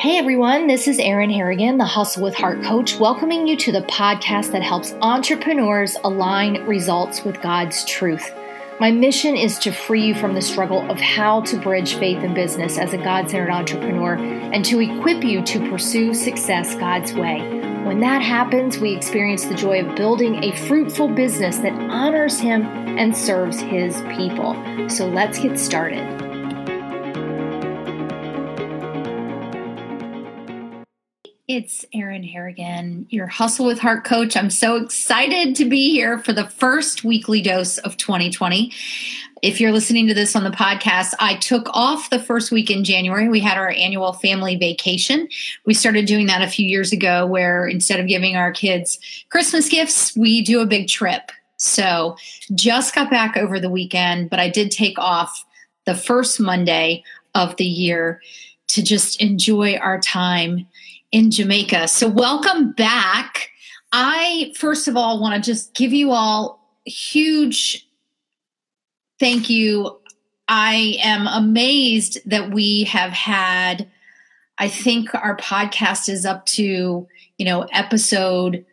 Hey everyone, this is Erin Harrigan, the Hustle with Heart coach, welcoming you to the podcast that helps entrepreneurs align results with God's truth. My mission is to free you from the struggle of how to bridge faith and business as a God centered entrepreneur and to equip you to pursue success God's way. When that happens, we experience the joy of building a fruitful business that honors Him and serves His people. So let's get started. It's Erin Harrigan, your Hustle with Heart coach. I'm so excited to be here for the first weekly dose of 2020. If you're listening to this on the podcast, I took off the first week in January. We had our annual family vacation. We started doing that a few years ago, where instead of giving our kids Christmas gifts, we do a big trip. So just got back over the weekend, but I did take off the first Monday of the year to just enjoy our time in Jamaica. So, welcome back. I, first of all, want to just give you all huge thank you. I am amazed that we have had, I think our podcast is up to, you know, episode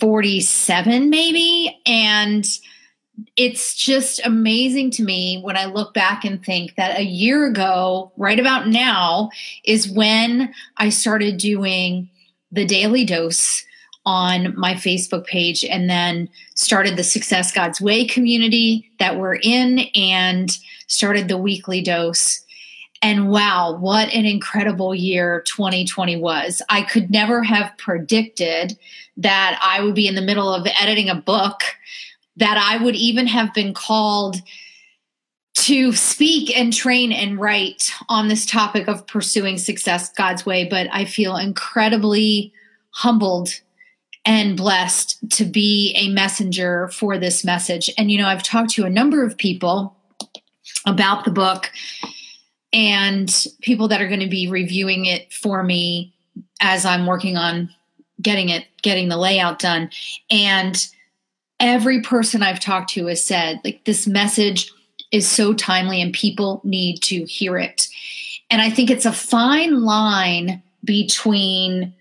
47 maybe. And it's just amazing to me when I look back and think that a year ago, right about now, is when I started doing the daily dose on my Facebook page and then started the Success God's Way community that we're in and started the weekly dose. And wow, what an incredible year 2020 was. I could never have predicted that I would be in the middle of editing a book that I would even have been called to speak and train and write on this topic of pursuing success God's way. But I feel incredibly humbled and blessed to be a messenger for this message. And, you know, I've talked to a number of people about the book and people that are going to be reviewing it for me as I'm working on getting it, getting the layout done. And every person I've talked to has said, like, this message is so timely and people need to hear it. And I think it's a fine line between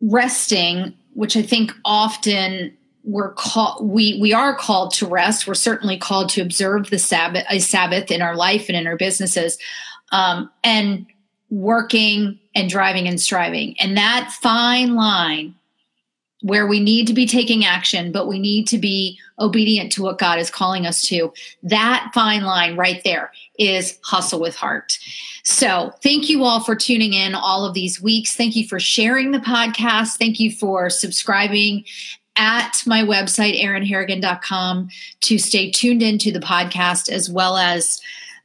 resting, which I think often we're called we we are called to rest. We're certainly called to observe the Sabbath a Sabbath in our life and in our businesses, um, and working and driving and striving. And that fine line where we need to be taking action, but we need to be obedient to what God is calling us to. That fine line right there is hustle with heart. So, thank you all for tuning in all of these weeks. Thank you for sharing the podcast. Thank you for subscribing at my website, erinharrigan.com, to stay tuned into the podcast as well as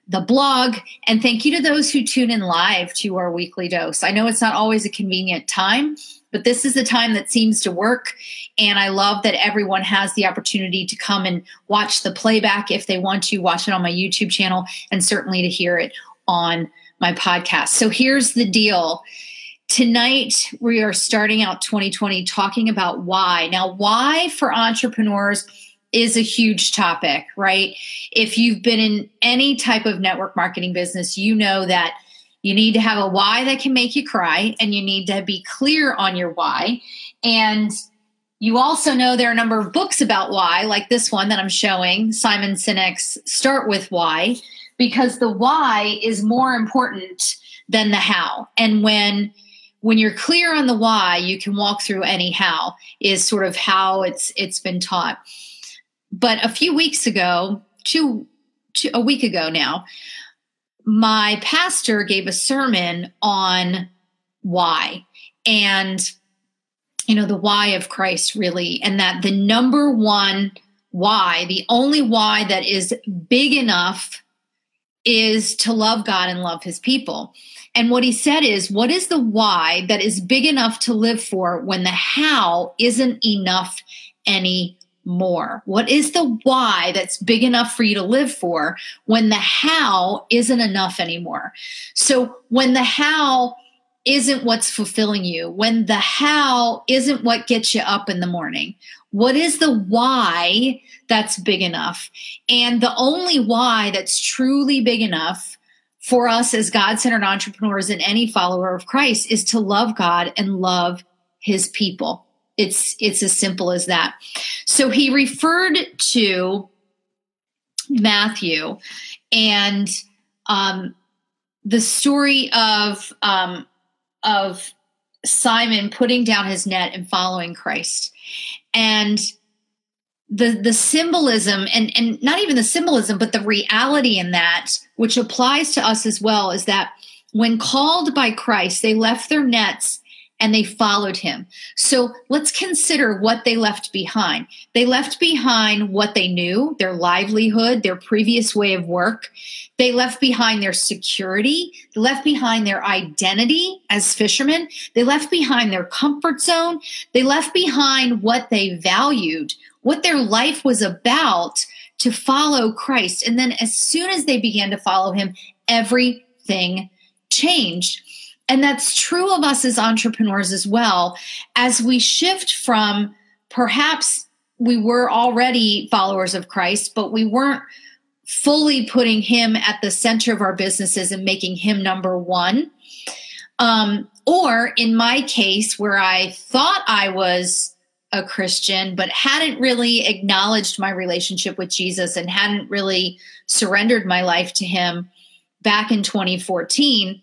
the blog. And thank you to those who tune in live to our weekly dose. I know it's not always a convenient time but this is the time that seems to work. And I love that everyone has the opportunity to come and watch the playback if they want to, watch it on my YouTube channel, and certainly to hear it on my podcast. So here's the deal. Tonight, we are starting out 2020 talking about why. Now, why for entrepreneurs is a huge topic, right? If you've been in any type of network marketing business, you know that you need to have a why that can make you cry, and you need to be clear on your why. And you also know there are a number of books about why, like this one that I'm showing, Simon Sinek's Start with Why, because the why is more important than the how. And when when you're clear on the why, you can walk through any how is sort of how it's it's been taught. But a few weeks ago, two, two a week ago now, my pastor gave a sermon on why. And you know the why of Christ really and that the number one why the only why that is big enough is to love God and love his people. And what he said is what is the why that is big enough to live for when the how isn't enough any more? What is the why that's big enough for you to live for when the how isn't enough anymore? So when the how isn't what's fulfilling you, when the how isn't what gets you up in the morning, what is the why that's big enough? And the only why that's truly big enough for us as God centered entrepreneurs and any follower of Christ is to love God and love his people. It's, it's as simple as that. So he referred to Matthew and um, the story of um, of Simon putting down his net and following Christ, and the the symbolism and and not even the symbolism, but the reality in that, which applies to us as well, is that when called by Christ, they left their nets and they followed him. So let's consider what they left behind. They left behind what they knew, their livelihood, their previous way of work. They left behind their security. They left behind their identity as fishermen. They left behind their comfort zone. They left behind what they valued, what their life was about to follow Christ. And then as soon as they began to follow him, everything changed. And that's true of us as entrepreneurs as well. As we shift from perhaps we were already followers of Christ, but we weren't fully putting him at the center of our businesses and making him number one. Um, or in my case, where I thought I was a Christian, but hadn't really acknowledged my relationship with Jesus and hadn't really surrendered my life to him back in 2014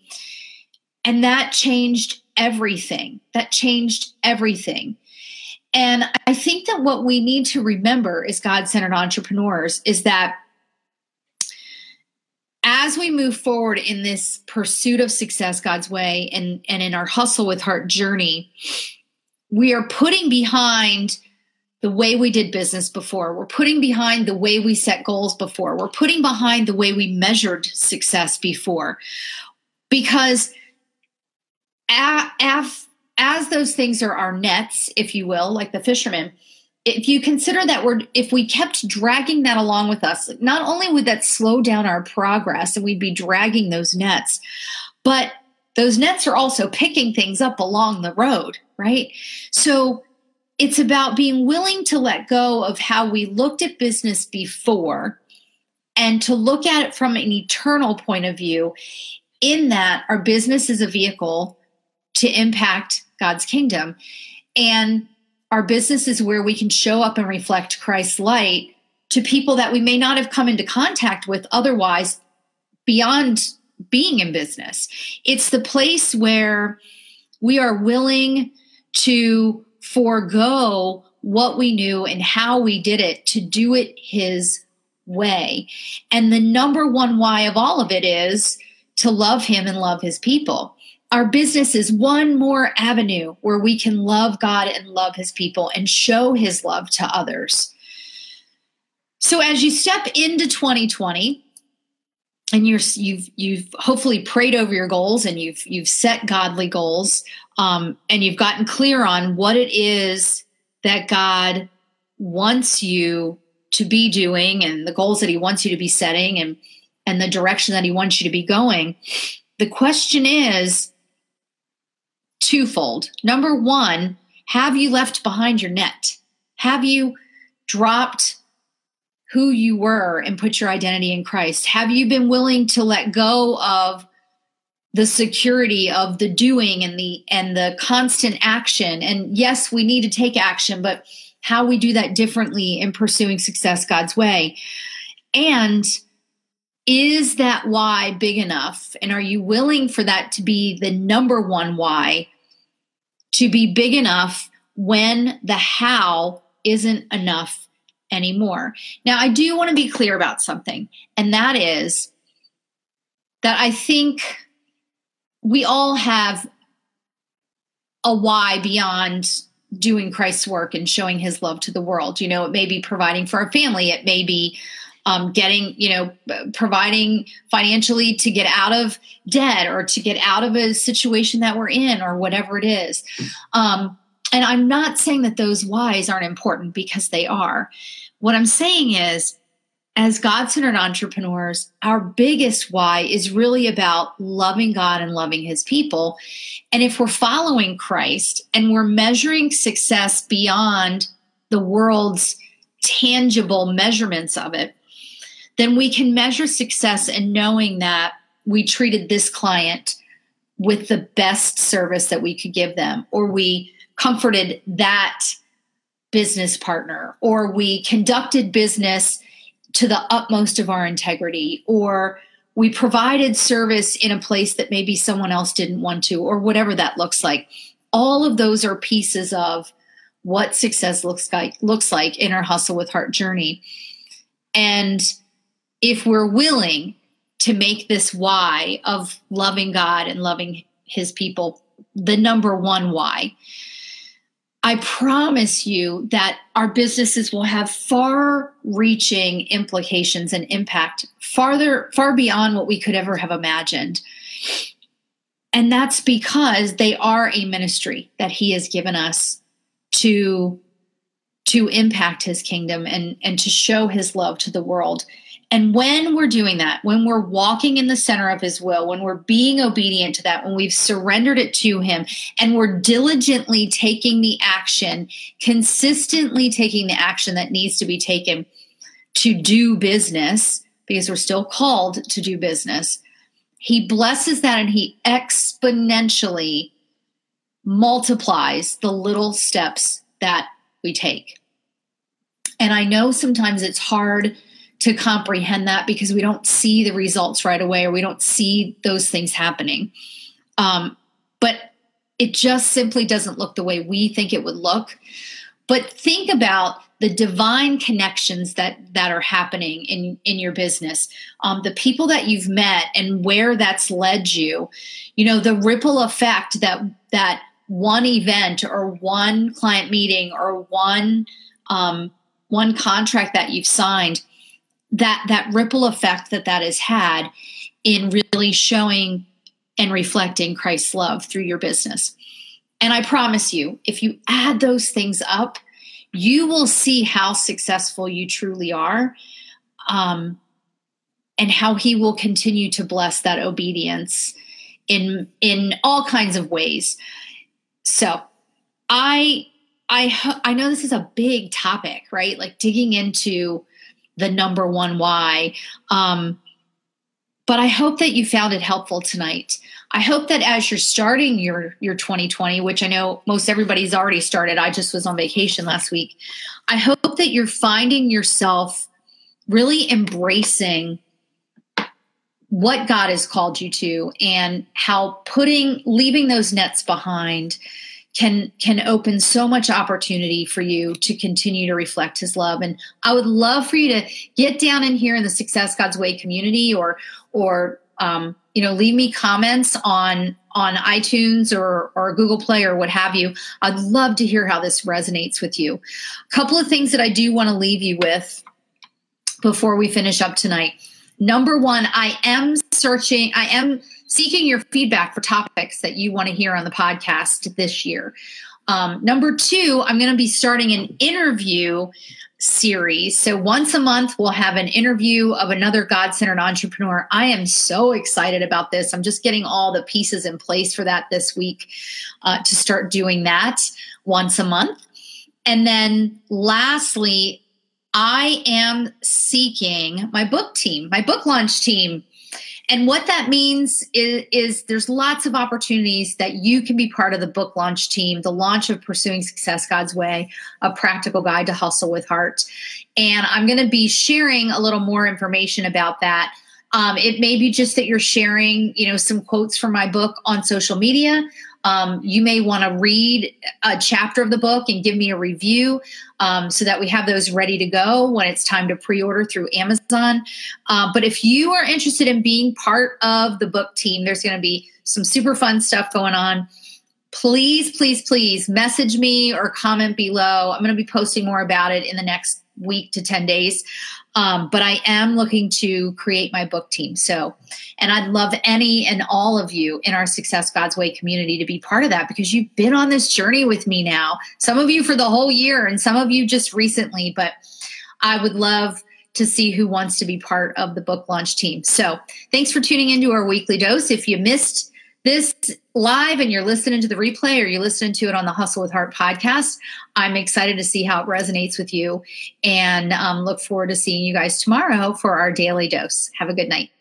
and that changed everything. That changed everything. And I think that what we need to remember as God centered entrepreneurs is that as we move forward in this pursuit of success God's way and, and in our hustle with heart journey, we are putting behind the way we did business before. We're putting behind the way we set goals before. We're putting behind the way we measured success before. Because as, as those things are our nets, if you will, like the fishermen, if you consider that we're if we kept dragging that along with us, not only would that slow down our progress and we'd be dragging those nets, but those nets are also picking things up along the road, right? So it's about being willing to let go of how we looked at business before and to look at it from an eternal point of view in that our business is a vehicle to impact God's kingdom. And our business is where we can show up and reflect Christ's light to people that we may not have come into contact with otherwise beyond being in business. It's the place where we are willing to forego what we knew and how we did it to do it His way. And the number one why of all of it is to love Him and love His people our business is one more avenue where we can love God and love his people and show his love to others. So as you step into 2020 and you're you've you've hopefully prayed over your goals and you've you've set godly goals um, and you've gotten clear on what it is that God wants you to be doing and the goals that he wants you to be setting and and the direction that he wants you to be going. The question is twofold. Number one, have you left behind your net? Have you dropped who you were and put your identity in Christ? Have you been willing to let go of the security of the doing and the and the constant action? And yes, we need to take action, but how we do that differently in pursuing success God's way. And is that why big enough? And are you willing for that to be the number one why to be big enough when the how isn't enough anymore? Now, I do want to be clear about something, and that is that I think we all have a why beyond doing Christ's work and showing his love to the world. You know, it may be providing for our family, it may be um, getting, you know, providing financially to get out of debt or to get out of a situation that we're in or whatever it is. Um, and I'm not saying that those whys aren't important because they are. What I'm saying is, as God centered entrepreneurs, our biggest why is really about loving God and loving his people. And if we're following Christ and we're measuring success beyond the world's tangible measurements of it, then we can measure success in knowing that we treated this client with the best service that we could give them, or we comforted that business partner, or we conducted business to the utmost of our integrity, or we provided service in a place that maybe someone else didn't want to, or whatever that looks like. All of those are pieces of what success looks like looks like in our hustle with heart journey. And if we're willing to make this why of loving God and loving his people the number one why, I promise you that our businesses will have far reaching implications and impact farther, far beyond what we could ever have imagined. And that's because they are a ministry that he has given us to to impact his kingdom and and to show his love to the world and when we're doing that when we're walking in the center of his will when we're being obedient to that when we've surrendered it to him and we're diligently taking the action consistently taking the action that needs to be taken to do business because we're still called to do business he blesses that and he exponentially multiplies the little steps that we take. And I know sometimes it's hard to comprehend that because we don't see the results right away or we don't see those things happening. Um, but it just simply doesn't look the way we think it would look. But think about the divine connections that that are happening in in your business um, the people that you've met and where that's led you you know the ripple effect that that one event or one client meeting or one um, one contract that you've signed that that ripple effect that that has had in really showing and reflecting Christ's love through your business. And I promise you, if you add those things up, you will see how successful you truly are um, and how he will continue to bless that obedience in in all kinds of ways so I I I know this is a big topic, right? Like digging into the number one why. Um, but I hope that you found it helpful tonight. I hope that as you're starting your your 2020, which I know most everybody's already started. I just was on vacation last week. I hope that you're finding yourself really embracing what God has called you to and how putting leaving those nets behind can can open so much opportunity for you to continue to reflect his love and I would love for you to get down in here in the Success God's Way community or or um, you know leave me comments on on iTunes or or Google Play or what have you. I'd love to hear how this resonates with you. A couple of things that I do want to leave you with before we finish up tonight Number one, I am searching, I am seeking your feedback for topics that you want to hear on the podcast this year. Um, number two, I'm going to be starting an interview series. So once a month, we'll have an interview of another God centered entrepreneur. I am so excited about this. I'm just getting all the pieces in place for that this week uh, to start doing that once a month. And then lastly, I am seeking my book team, my book launch team. And what that means is, is, there's lots of opportunities that you can be part of the book launch team, the launch of Pursuing Success God's Way, a practical guide to hustle with heart. And I'm going to be sharing a little more information about that. Um, it may be just that you're sharing, you know, some quotes from my book on social media. Um, you may want to read a chapter of the book and give me a review um, so that we have those ready to go when it's time to pre order through Amazon. Uh, but if you are interested in being part of the book team, there's going to be some super fun stuff going on. Please, please, please message me or comment below. I'm going to be posting more about it in the next week to 10 days. Um, but I am looking to create my book team. So, and I'd love any and all of you in our Success God's Way community to be part of that because you've been on this journey with me now. Some of you for the whole year and some of you just recently, but I would love to see who wants to be part of the book launch team. So, thanks for tuning into our weekly dose. If you missed this live and you're listening to the replay or you're listening to it on the Hustle with Heart podcast, I'm excited to see how it resonates with you and um, look forward to seeing you guys tomorrow for our daily dose. Have a good night.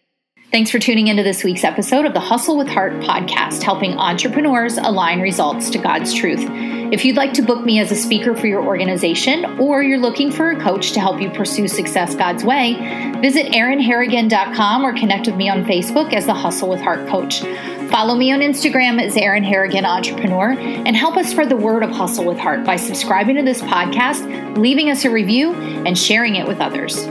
Thanks for tuning into this week's episode of the Hustle with Heart podcast, helping entrepreneurs align results to God's truth. If you'd like to book me as a speaker for your organization or you're looking for a coach to help you pursue success God's way, visit erinharrigan.com or connect with me on Facebook as the Hustle with Heart Coach. Follow me on Instagram as Erin Harrigan Entrepreneur and help us spread the word of Hustle with Heart by subscribing to this podcast, leaving us a review, and sharing it with others.